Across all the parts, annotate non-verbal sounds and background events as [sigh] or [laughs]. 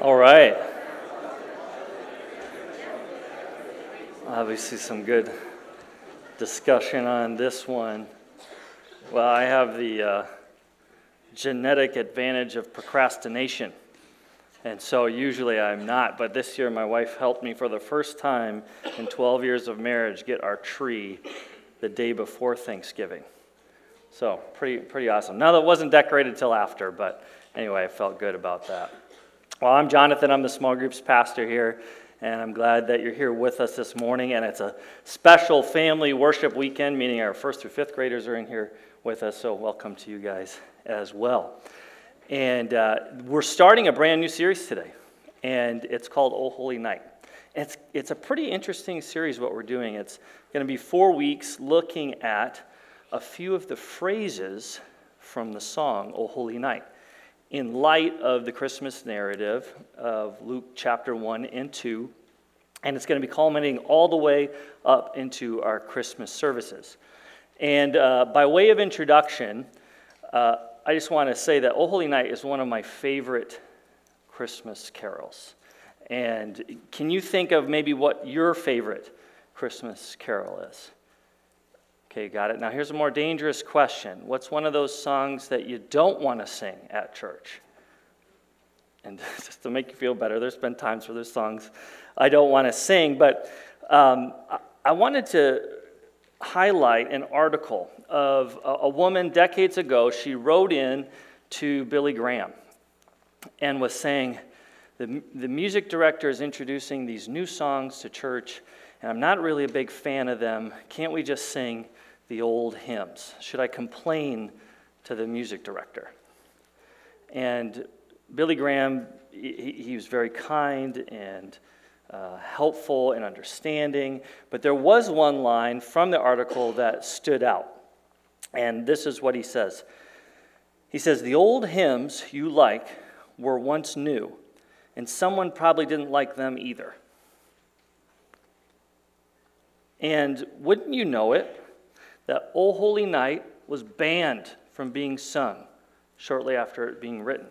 All right. Obviously, some good discussion on this one. Well, I have the uh, genetic advantage of procrastination. And so usually I'm not, but this year my wife helped me for the first time in 12 years of marriage get our tree the day before Thanksgiving. So pretty, pretty awesome. Now that wasn't decorated till after, but anyway, I felt good about that. Well, I'm Jonathan. I'm the small groups pastor here, and I'm glad that you're here with us this morning. And it's a special family worship weekend, meaning our first through fifth graders are in here with us. So, welcome to you guys as well. And uh, we're starting a brand new series today, and it's called Oh Holy Night. It's, it's a pretty interesting series, what we're doing. It's going to be four weeks looking at a few of the phrases from the song Oh Holy Night in light of the Christmas narrative of Luke chapter 1 and 2. And it's going to be culminating all the way up into our Christmas services. And uh, by way of introduction, uh, I just want to say that O Holy Night is one of my favorite Christmas carols. And can you think of maybe what your favorite Christmas carol is? Okay, got it. Now, here's a more dangerous question What's one of those songs that you don't want to sing at church? And [laughs] just to make you feel better, there's been times where there's songs I don't want to sing, but um, I wanted to highlight an article of a, woman decades ago. She wrote in to Billy Graham and was saying, the, the music director is introducing these new songs to church, and I'm not really a big fan of them. Can't we just sing the old hymns? Should I complain to the music director? And Billy Graham, he, he was very kind and uh, helpful and understanding, but there was one line from the article that stood out. And this is what he says He says, The old hymns you like were once new, and someone probably didn't like them either. And wouldn't you know it, that O Holy Night was banned from being sung shortly after it being written.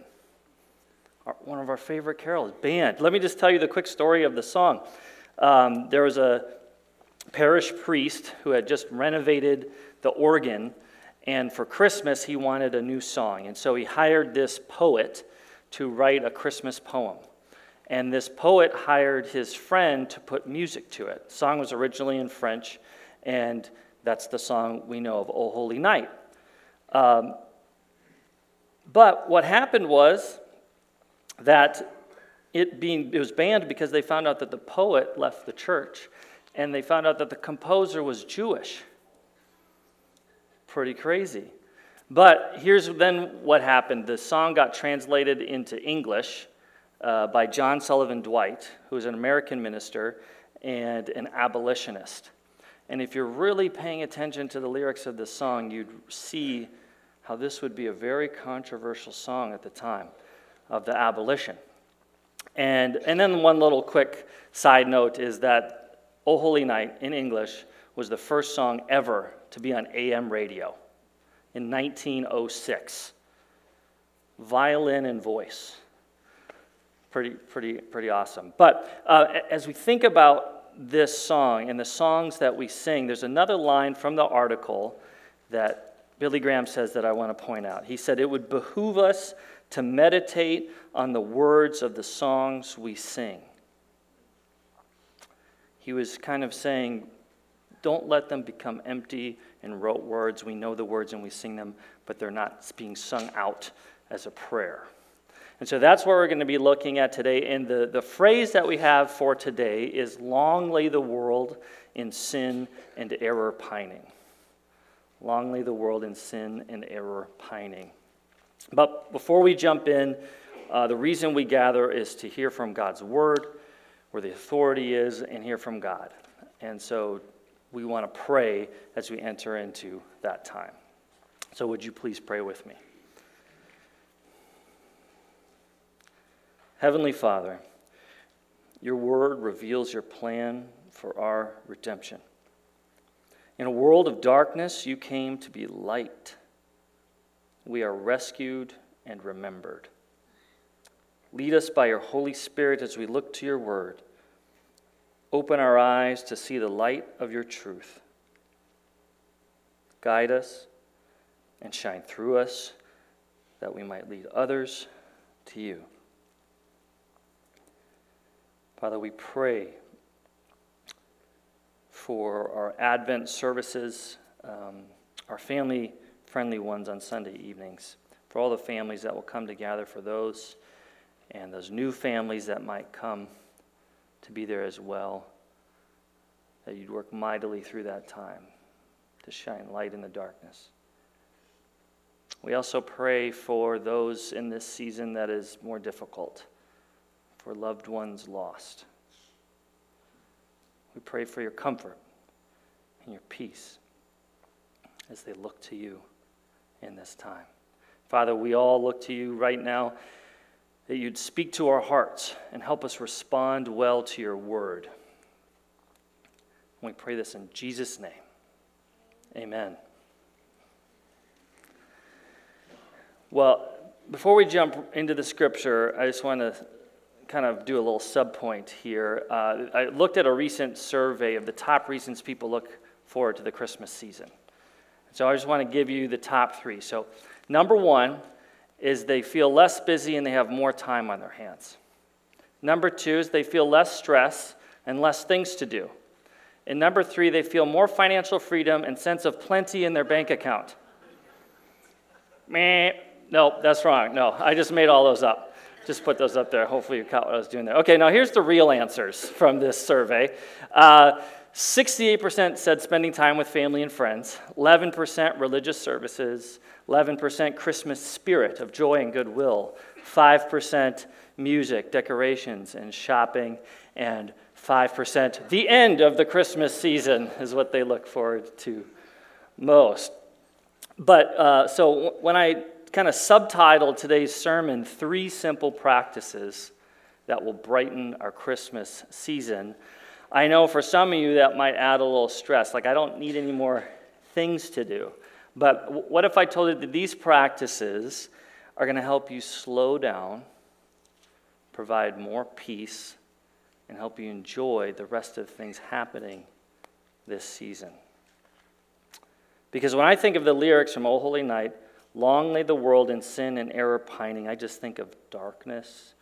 one of our favorite carols, banned. Let me just tell you the quick story of the song. Um, there was a parish priest who had just renovated the organ, and for Christmas he wanted a new song. And so he hired this poet to write a Christmas poem. And this poet hired his friend to put music to it. The song was originally in French, and that's the song we know of, O Holy Night. Um, but what happened was that it, being, it was banned because they found out that the poet left the church and they found out that the composer was Jewish. Pretty crazy. But here's then what happened the song got translated into English uh, by John Sullivan Dwight, who was an American minister and an abolitionist. And if you're really paying attention to the lyrics of this song, you'd see how this would be a very controversial song at the time of the abolition. And, and then one little quick side note is that O Holy Night in English was the first song ever to be on AM radio in 1906. Violin and voice. Pretty, pretty, pretty awesome. But uh, as we think about this song and the songs that we sing, there's another line from the article that Billy Graham says that I want to point out. He said, It would behoove us to meditate on the words of the songs we sing. He was kind of saying, Don't let them become empty and rote words. We know the words and we sing them, but they're not being sung out as a prayer. And so that's what we're going to be looking at today. And the, the phrase that we have for today is Long lay the world in sin and error pining. Long lay the world in sin and error pining. But before we jump in, uh, the reason we gather is to hear from God's word, where the authority is, and hear from God. And so we want to pray as we enter into that time. So, would you please pray with me? Heavenly Father, your word reveals your plan for our redemption. In a world of darkness, you came to be light. We are rescued and remembered. Lead us by your Holy Spirit as we look to your word. Open our eyes to see the light of your truth. Guide us and shine through us that we might lead others to you. Father, we pray for our Advent services, um, our family friendly ones on Sunday evenings, for all the families that will come together, for those and those new families that might come to be there as well, that you'd work mightily through that time to shine light in the darkness. We also pray for those in this season that is more difficult, for loved ones lost. We pray for your comfort and your peace as they look to you in this time. Father, we all look to you right now that you'd speak to our hearts and help us respond well to your word. We pray this in Jesus' name. Amen. Well, before we jump into the scripture, I just want to kind of do a little subpoint here. Uh, I looked at a recent survey of the top reasons people look forward to the Christmas season. So I just want to give you the top three. So, number one is they feel less busy and they have more time on their hands. Number two is they feel less stress and less things to do. And number three, they feel more financial freedom and sense of plenty in their bank account. Meh. No, that's wrong. No, I just made all those up. Just put those up there. Hopefully, you caught what I was doing there. Okay, now here's the real answers from this survey. Uh, 68% said spending time with family and friends, 11% religious services, 11% Christmas spirit of joy and goodwill, 5% music, decorations, and shopping, and 5% the end of the Christmas season is what they look forward to most. But uh, so when I kind of subtitle today's sermon, Three Simple Practices That Will Brighten Our Christmas Season. I know for some of you that might add a little stress. Like, I don't need any more things to do. But what if I told you that these practices are going to help you slow down, provide more peace, and help you enjoy the rest of things happening this season? Because when I think of the lyrics from O Holy Night, Long lay the world in sin and error pining. I just think of darkness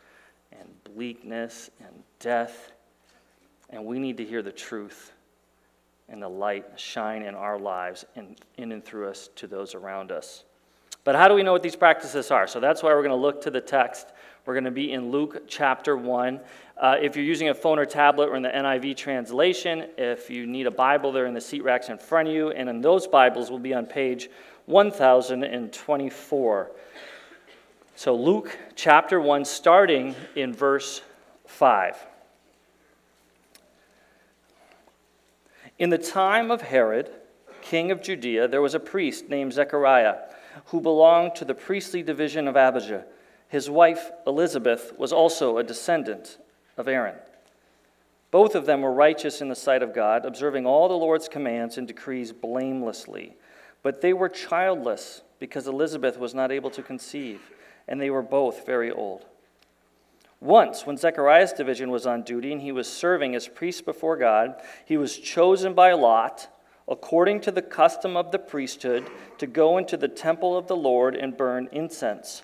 and bleakness and death. And we need to hear the truth and the light shine in our lives and in and through us to those around us. But how do we know what these practices are? So that's why we're going to look to the text. We're going to be in Luke chapter 1. Uh, if you're using a phone or tablet, we're in the NIV translation. If you need a Bible, they're in the seat racks in front of you. And in those Bibles will be on page 1024. So, Luke chapter 1, starting in verse 5. In the time of Herod, king of Judea, there was a priest named Zechariah who belonged to the priestly division of Abijah. His wife, Elizabeth, was also a descendant of Aaron. Both of them were righteous in the sight of God, observing all the Lord's commands and decrees blamelessly. But they were childless because Elizabeth was not able to conceive, and they were both very old. Once, when Zechariah's division was on duty and he was serving as priest before God, he was chosen by Lot, according to the custom of the priesthood, to go into the temple of the Lord and burn incense.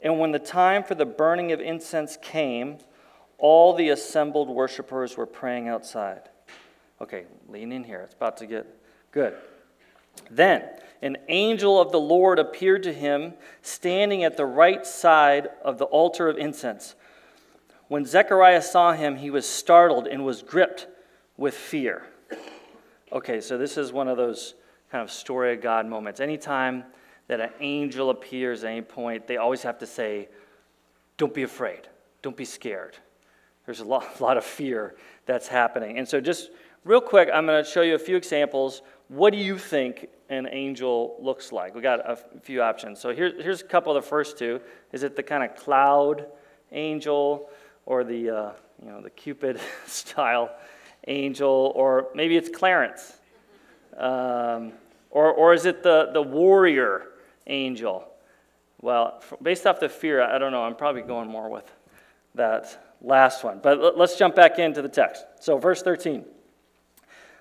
And when the time for the burning of incense came, all the assembled worshippers were praying outside. Okay, lean in here. It's about to get good. Then an angel of the Lord appeared to him, standing at the right side of the altar of incense. When Zechariah saw him, he was startled and was gripped with fear. Okay, so this is one of those kind of story of God moments. Anytime that an angel appears at any point, they always have to say, Don't be afraid, don't be scared. There's a lot, [laughs] lot of fear that's happening. And so, just real quick, I'm going to show you a few examples what do you think an angel looks like? We got a few options. So here, here's a couple of the first two. Is it the kind of cloud angel or the, uh, you know, the Cupid [laughs] style angel? Or maybe it's Clarence. Um, or, or is it the, the warrior angel? Well, based off the fear, I don't know. I'm probably going more with that last one. But let's jump back into the text. So, verse 13.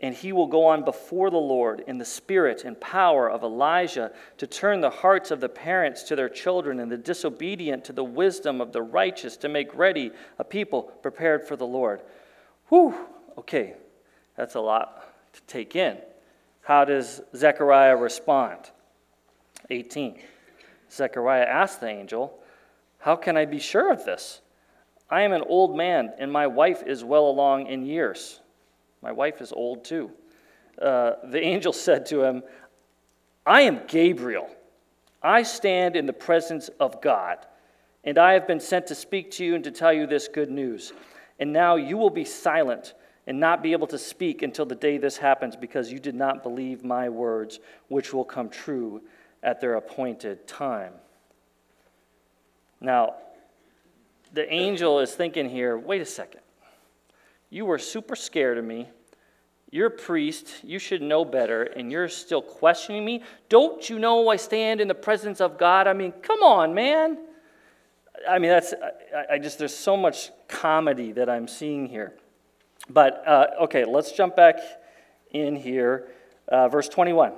And he will go on before the Lord in the spirit and power of Elijah to turn the hearts of the parents to their children and the disobedient to the wisdom of the righteous to make ready a people prepared for the Lord. Whew, okay, that's a lot to take in. How does Zechariah respond? 18. Zechariah asked the angel, How can I be sure of this? I am an old man, and my wife is well along in years. My wife is old too. Uh, the angel [laughs] said to him, I am Gabriel. I stand in the presence of God, and I have been sent to speak to you and to tell you this good news. And now you will be silent and not be able to speak until the day this happens because you did not believe my words, which will come true at their appointed time. Now, the angel is thinking here wait a second. You were super scared of me. You're a priest. You should know better, and you're still questioning me. Don't you know I stand in the presence of God? I mean, come on, man. I mean, that's, I, I just, there's so much comedy that I'm seeing here. But, uh, okay, let's jump back in here. Uh, verse 21.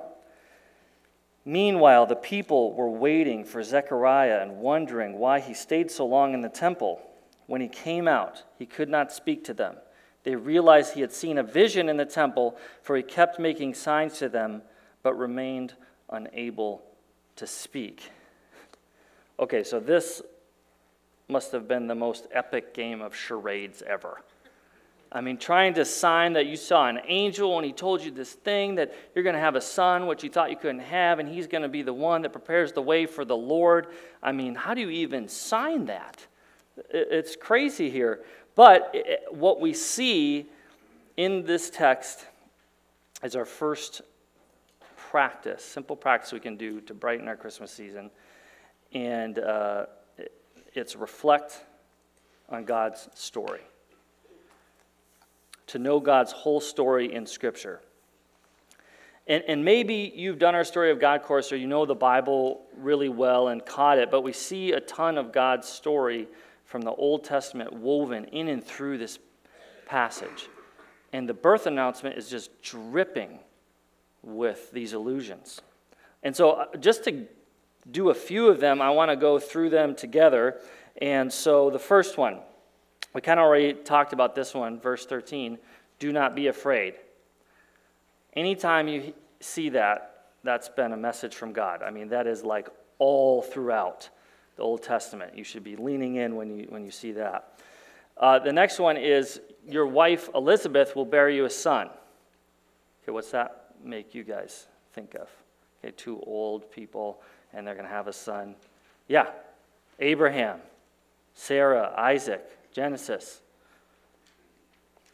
Meanwhile, the people were waiting for Zechariah and wondering why he stayed so long in the temple. When he came out, he could not speak to them. They realized he had seen a vision in the temple, for he kept making signs to them, but remained unable to speak. Okay, so this must have been the most epic game of charades ever. I mean, trying to sign that you saw an angel and he told you this thing that you're going to have a son, which you thought you couldn't have, and he's going to be the one that prepares the way for the Lord. I mean, how do you even sign that? It's crazy here. But what we see in this text is our first practice, simple practice we can do to brighten our Christmas season. And uh, it's reflect on God's story. To know God's whole story in Scripture. And, and maybe you've done our Story of God course or you know the Bible really well and caught it, but we see a ton of God's story from the Old Testament woven in and through this passage. And the birth announcement is just dripping with these allusions. And so, uh, just to do a few of them, I want to go through them together. And so, the first one, we kind of already talked about this one, verse 13 do not be afraid. Anytime you see that, that's been a message from God. I mean, that is like all throughout the Old Testament. You should be leaning in when you, when you see that. Uh, the next one is Your wife Elizabeth will bear you a son. Okay, what's that make you guys think of? Okay, two old people, and they're going to have a son. Yeah, Abraham, Sarah, Isaac, Genesis.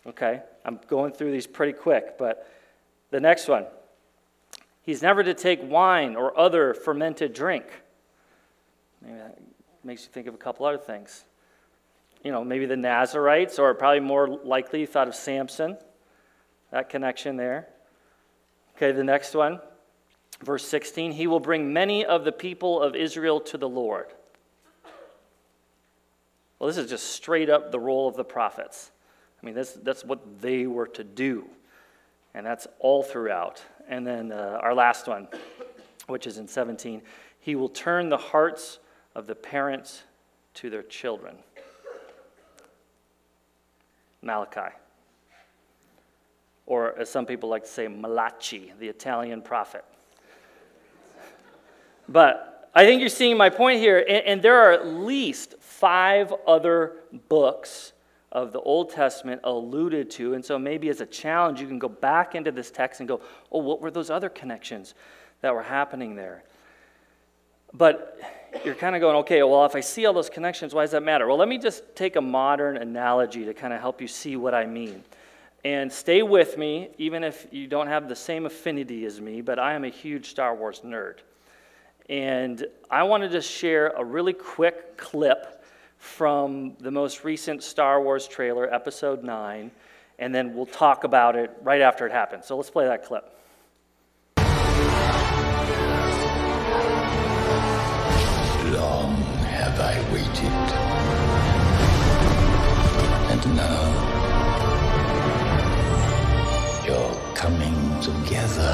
Okay, I'm going through these pretty quick, but the next one. He's never to take wine or other fermented drink. Maybe that makes you think of a couple other things. You know, maybe the Nazarites, or probably more likely you thought of Samson. That connection there. Okay, the next one, verse 16 He will bring many of the people of Israel to the Lord. Well, this is just straight up the role of the prophets. I mean, this, that's what they were to do. And that's all throughout. And then uh, our last one, which is in 17 He will turn the hearts of the parents to their children. Malachi. Or, as some people like to say, Malachi, the Italian prophet. But I think you're seeing my point here, and, and there are at least five other books of the Old Testament alluded to. And so maybe as a challenge, you can go back into this text and go, oh, what were those other connections that were happening there? But you're kind of going, okay, well, if I see all those connections, why does that matter? Well, let me just take a modern analogy to kind of help you see what I mean. And stay with me, even if you don't have the same affinity as me, but I am a huge Star Wars nerd. And I wanted to share a really quick clip from the most recent Star Wars trailer, Episode 9, and then we'll talk about it right after it happens. So let's play that clip. Waited. And now you're coming together.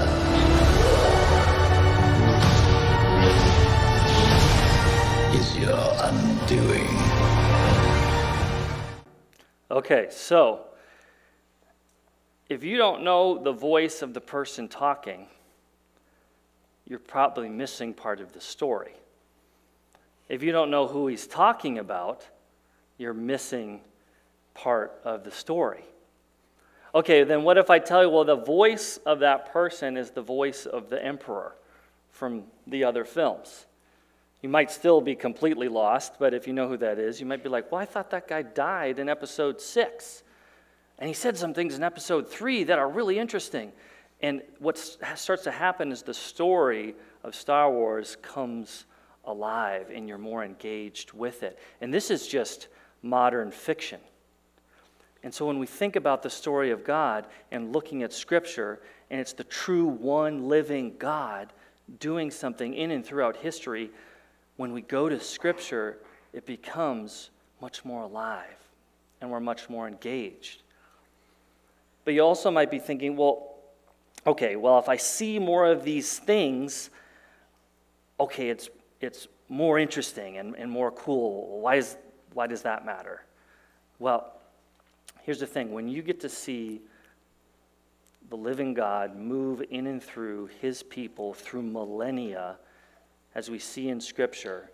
Is your undoing. Okay, so if you don't know the voice of the person talking, you're probably missing part of the story. If you don't know who he's talking about, you're missing part of the story. Okay, then what if I tell you, well, the voice of that person is the voice of the emperor from the other films? You might still be completely lost, but if you know who that is, you might be like, well, I thought that guy died in episode six. And he said some things in episode three that are really interesting. And what starts to happen is the story of Star Wars comes alive and you're more engaged with it. And this is just modern fiction. And so when we think about the story of God and looking at Scripture, and it's the true one living God doing something in and throughout history, when we go to Scripture, it becomes much more alive and we're much more engaged. But you also might be thinking, well, okay, well, if I see more of these things, okay, it's, it's more interesting and, and more cool. Why, is, why does that matter? Well, here's the thing when you get to see the living God move in and through his people through millennia, as we see in Scripture,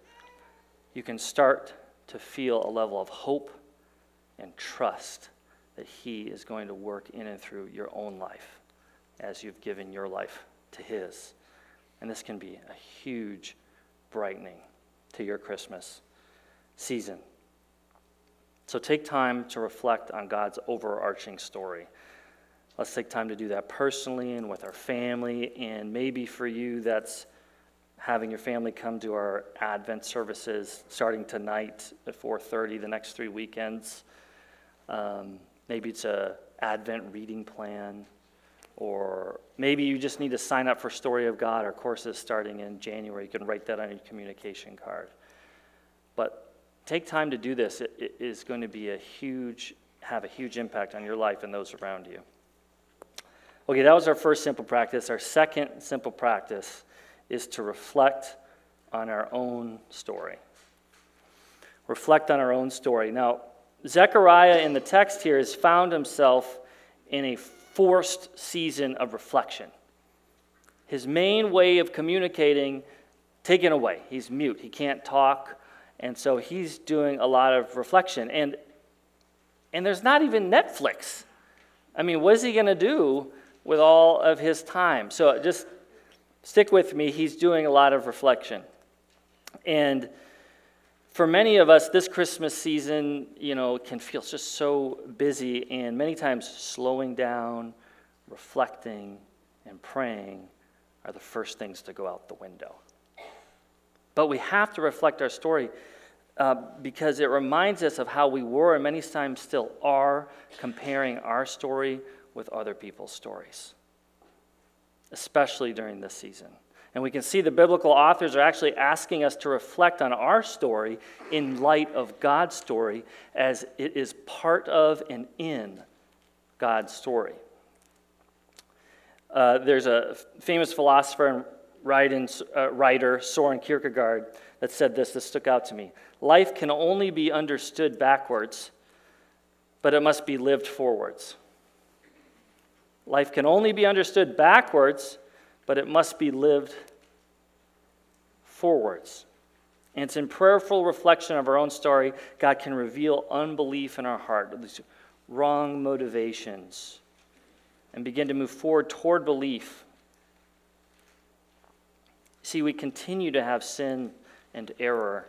you can start to feel a level of hope and trust that He is going to work in and through your own life as you've given your life to His. And this can be a huge brightening to your Christmas season. So take time to reflect on God's overarching story. Let's take time to do that personally and with our family. And maybe for you, that's having your family come to our Advent services starting tonight at 4:30 the next three weekends. Um, maybe it's a Advent reading plan, or maybe you just need to sign up for Story of God. Our courses starting in January. You can write that on your communication card. But take time to do this. It, it is going to be a huge, have a huge impact on your life and those around you. Okay, that was our first simple practice. Our second simple practice is to reflect on our own story. Reflect on our own story. Now, Zechariah in the text here has found himself in a forced season of reflection. His main way of communicating taken away. He's mute, he can't talk, and so he's doing a lot of reflection. And, and there's not even Netflix. I mean, what is he going to do with all of his time? So just stick with me, he's doing a lot of reflection. And for many of us, this Christmas season, you know, can feel just so busy, and many times slowing down, reflecting, and praying are the first things to go out the window. But we have to reflect our story uh, because it reminds us of how we were and many times still are comparing our story with other people's stories especially during this season. And we can see the biblical authors are actually asking us to reflect on our story in light of God's story as it is part of and in God's story. Uh, there's a famous philosopher and uh, writer, Soren Kierkegaard, that said this. This stuck out to me. Life can only be understood backwards, but it must be lived forwards. Life can only be understood backwards, but it must be lived forwards. And it's in prayerful reflection of our own story, God can reveal unbelief in our heart, these wrong motivations, and begin to move forward toward belief. See, we continue to have sin and error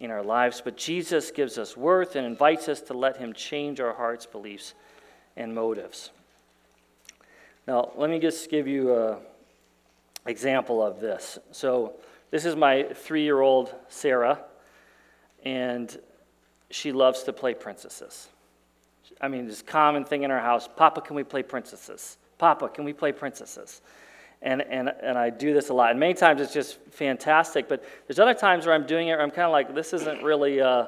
in our lives. But Jesus gives us worth and invites us to let Him change our hearts, beliefs, and motives. Now, let me just give you an example of this. So, this is my three year old Sarah, and she loves to play princesses. I mean, this common thing in our house Papa, can we play princesses? Papa, can we play princesses? And, and, and I do this a lot. And many times it's just fantastic, but there's other times where I'm doing it where I'm kind of like, this isn't really uh,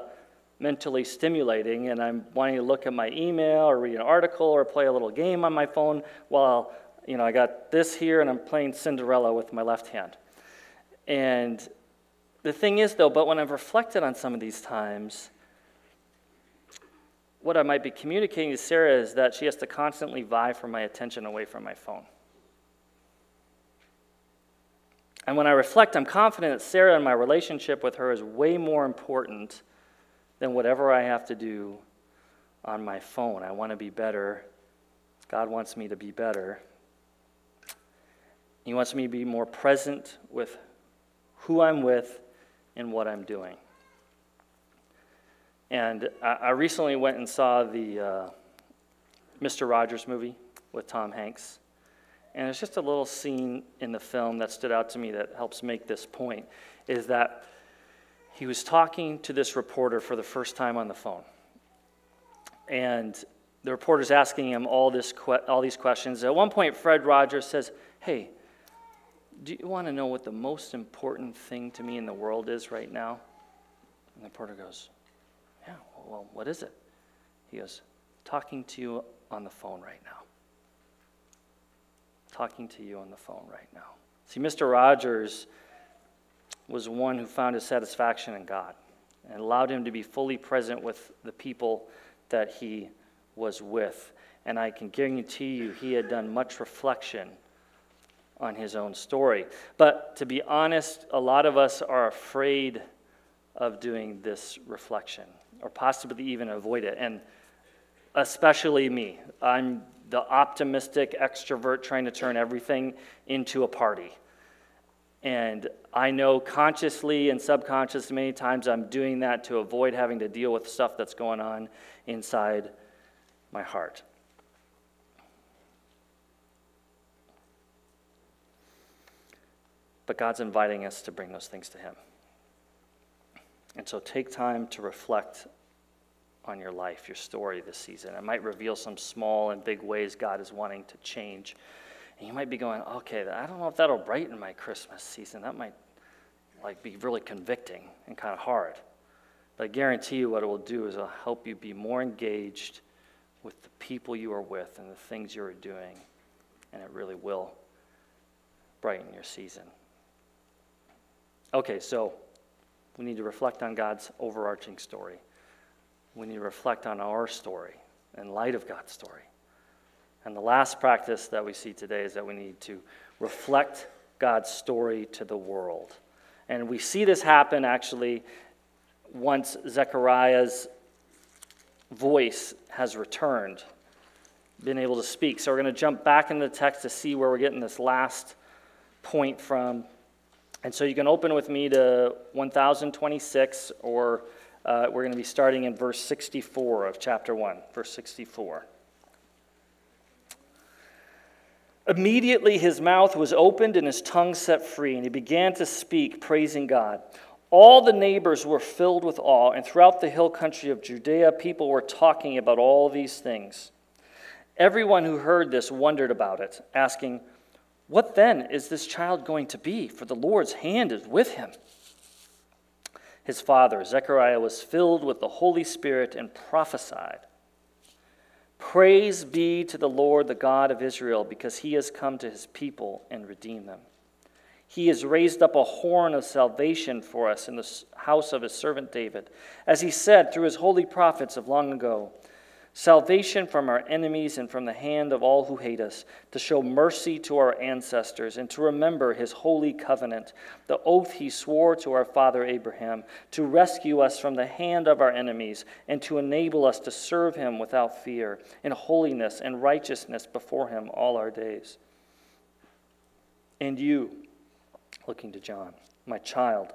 mentally stimulating, and I'm wanting to look at my email or read an article or play a little game on my phone while, you know, I got this here and I'm playing Cinderella with my left hand. And the thing is, though, but when I've reflected on some of these times, what I might be communicating to Sarah is that she has to constantly vie for my attention away from my phone. And when I reflect, I'm confident that Sarah and my relationship with her is way more important than whatever I have to do on my phone. I want to be better. God wants me to be better. He wants me to be more present with who I'm with and what I'm doing. And I, recently went and saw the uh, Mr. Rogers movie with Tom Hanks. And there's just a little scene in the film that stood out to me that helps make this point is that he was talking to this reporter for the first time on the phone. And the reporter's asking him all, this all these questions. At one point, Fred Rogers says, Hey, do you want to know what the most important thing to me in the world is right now? And the porter goes, Yeah, well, what is it? He goes, Talking to you on the phone right now talking to you on the phone right now. See, Mr. Rogers was one who found his satisfaction in God and allowed him to be fully present with the people that he was with. And I can guarantee you, he had done much reflection on his own story. But to be honest, a lot of us are afraid of doing this reflection or possibly even avoid it. And especially me. I'm the optimistic extrovert trying to turn everything into a party. And I know consciously and subconsciously many times I'm doing that to avoid having to deal with stuff that's going on inside my heart. But God's inviting us to bring those things to Him. And so take time to reflect on your life, your story this season. It might reveal some small and big ways God is wanting to change. And you might be going, okay, I don't know if that'll brighten my Christmas season. That might like be really convicting and kind of hard. But I guarantee you what it will do is it'll help you be more engaged with the people you are with and the things you are doing. And it really will brighten your season. Okay, so we need to reflect on God's overarching story we need to reflect on our story in light of God's story. And the last practice that we see today is that we need to reflect God's story to the world. And we see this happen actually once Zechariah's voice has returned, been able to speak. So we're going to jump back into the text to see where we're getting this last point from. And so you can open with me to 1026 or uh, we're going to be starting in verse 64 of chapter 1, verse 64. Immediately his mouth was opened and his tongue set free, and he began to speak, praising God. All the neighbors were filled with awe, and throughout the hill country of Judea, people were talking about all these things. Everyone who heard this wondered about it, asking, What then is this child going to be? For the Lord's hand is with him his father, Zechariah, was filled with the Holy Spirit and prophesied. Praise be to the Lord, the God of Israel, because he has come to his people and redeemed them. He has raised up a horn of salvation for us in the house of his servant David, as he said through his holy prophets of long ago salvation from our enemies and from the hand of all who hate us, to show mercy to our ancestors, and to remember his holy covenant, the oath he swore to our father Abraham, to rescue us from the hand of our enemies, and to enable us to serve him without fear, in holiness and righteousness before him all our days. And you, looking to John, my child,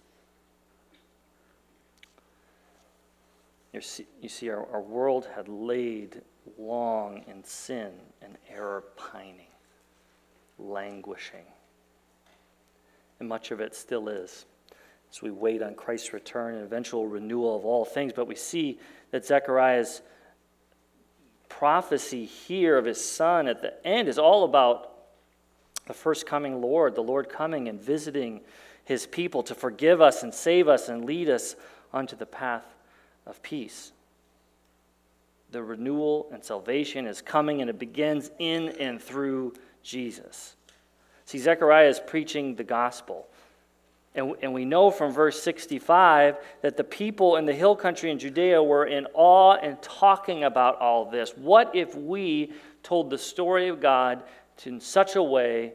You see, you see our, our world had laid long in sin and error pining, languishing. And much of it still is as we wait on Christ's return and eventual renewal of all things. But we see that Zechariah's prophecy here of his son at the end is all about the first coming Lord, the Lord coming and visiting his people to forgive us and save us and lead us onto the path of peace. The renewal and salvation is coming, and it begins in and through Jesus. See, Zechariah is preaching the gospel. And, and we know from verse 65 that the people in the hill country in Judea were in awe and talking about all this. What if we told the story of God in such a way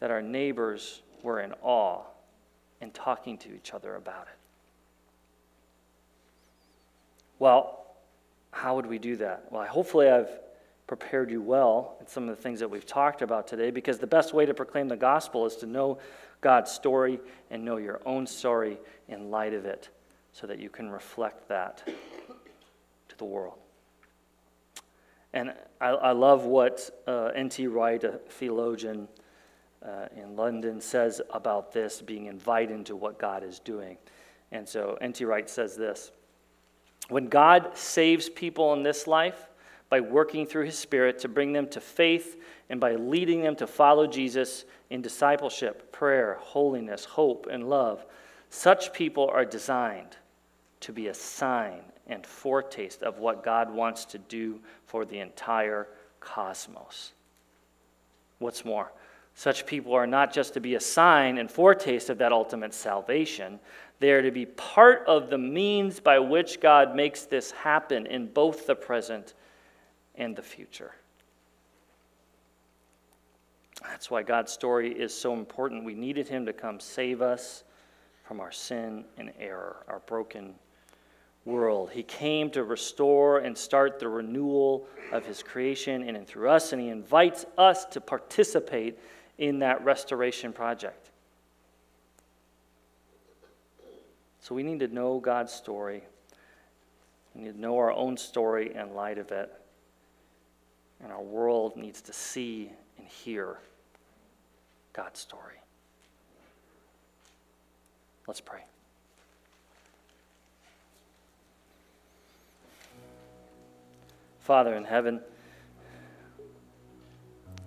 that our neighbors were in awe and talking to each other about it? Well, how would we do that? Well, hopefully, I've prepared you well in some of the things that we've talked about today because the best way to proclaim the gospel is to know God's story and know your own story in light of it so that you can reflect that to the world. And I, I love what uh, N.T. Wright, a theologian uh, in London, says about this being invited into what God is doing. And so N.T. Wright says this when God saves people in this life by working through his Spirit to bring them to faith and by leading them to follow Jesus in discipleship, prayer, holiness, hope, and love, such people are designed to be a sign and foretaste of what God wants to do for the entire cosmos. What's more, such people are not just to be a sign and foretaste of that ultimate salvation, they are to be part of the means by which God makes this happen in both the present and the future. That's why God's story is so important. We needed Him to come save us from our sin and error, our broken world. He came to restore and start the renewal of His creation in and through us, and He invites us to participate in that restoration project. So we need to know God's story. We need to know our own story in light of it. And our world needs to see and hear God's story. Let's pray. Father in heaven,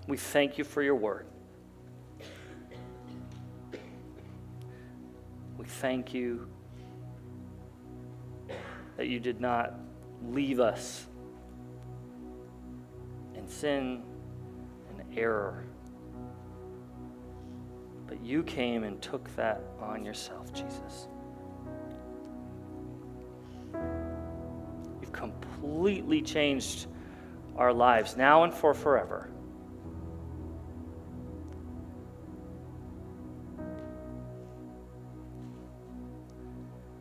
we thank you for your word. We thank you that you did not leave us in sin and error, but you came and took that on yourself, Jesus. You've completely changed our lives now and for forever.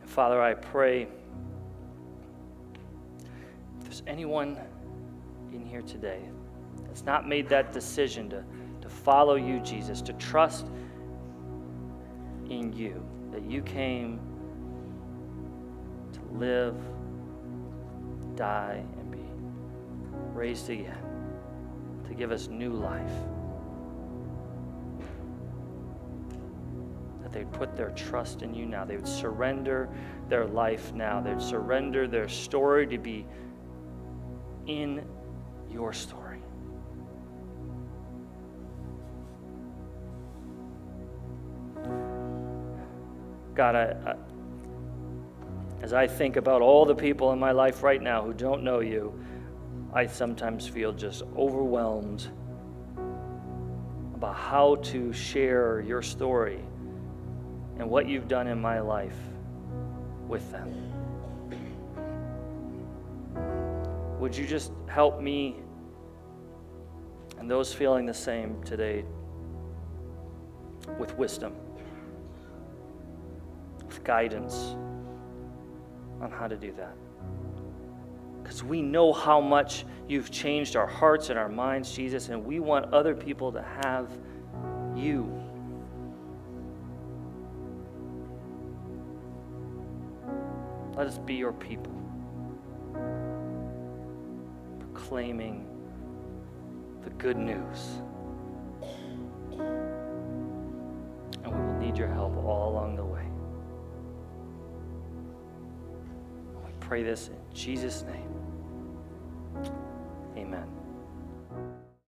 Father, I pray anyone in here today that's not made that decision to, to follow you, Jesus, to trust in you, that you came to live, die, and be raised again, to give us new life. That they'd put their trust in you now. They would surrender their life now. They'd surrender their story to be in your story. God, I, I, as I think about all the people in my life right now who don't know you, I sometimes feel just overwhelmed about how to share your story and what you've done in my life with them. Would you just help me and those feeling the same today with wisdom, with guidance on how to do that? Because we know how much you've changed our hearts and our minds, Jesus, and we want other people to have you. Let us be your people, proclaiming the good news. And we will need your help all along the way. We pray this in Jesus' name. Amen.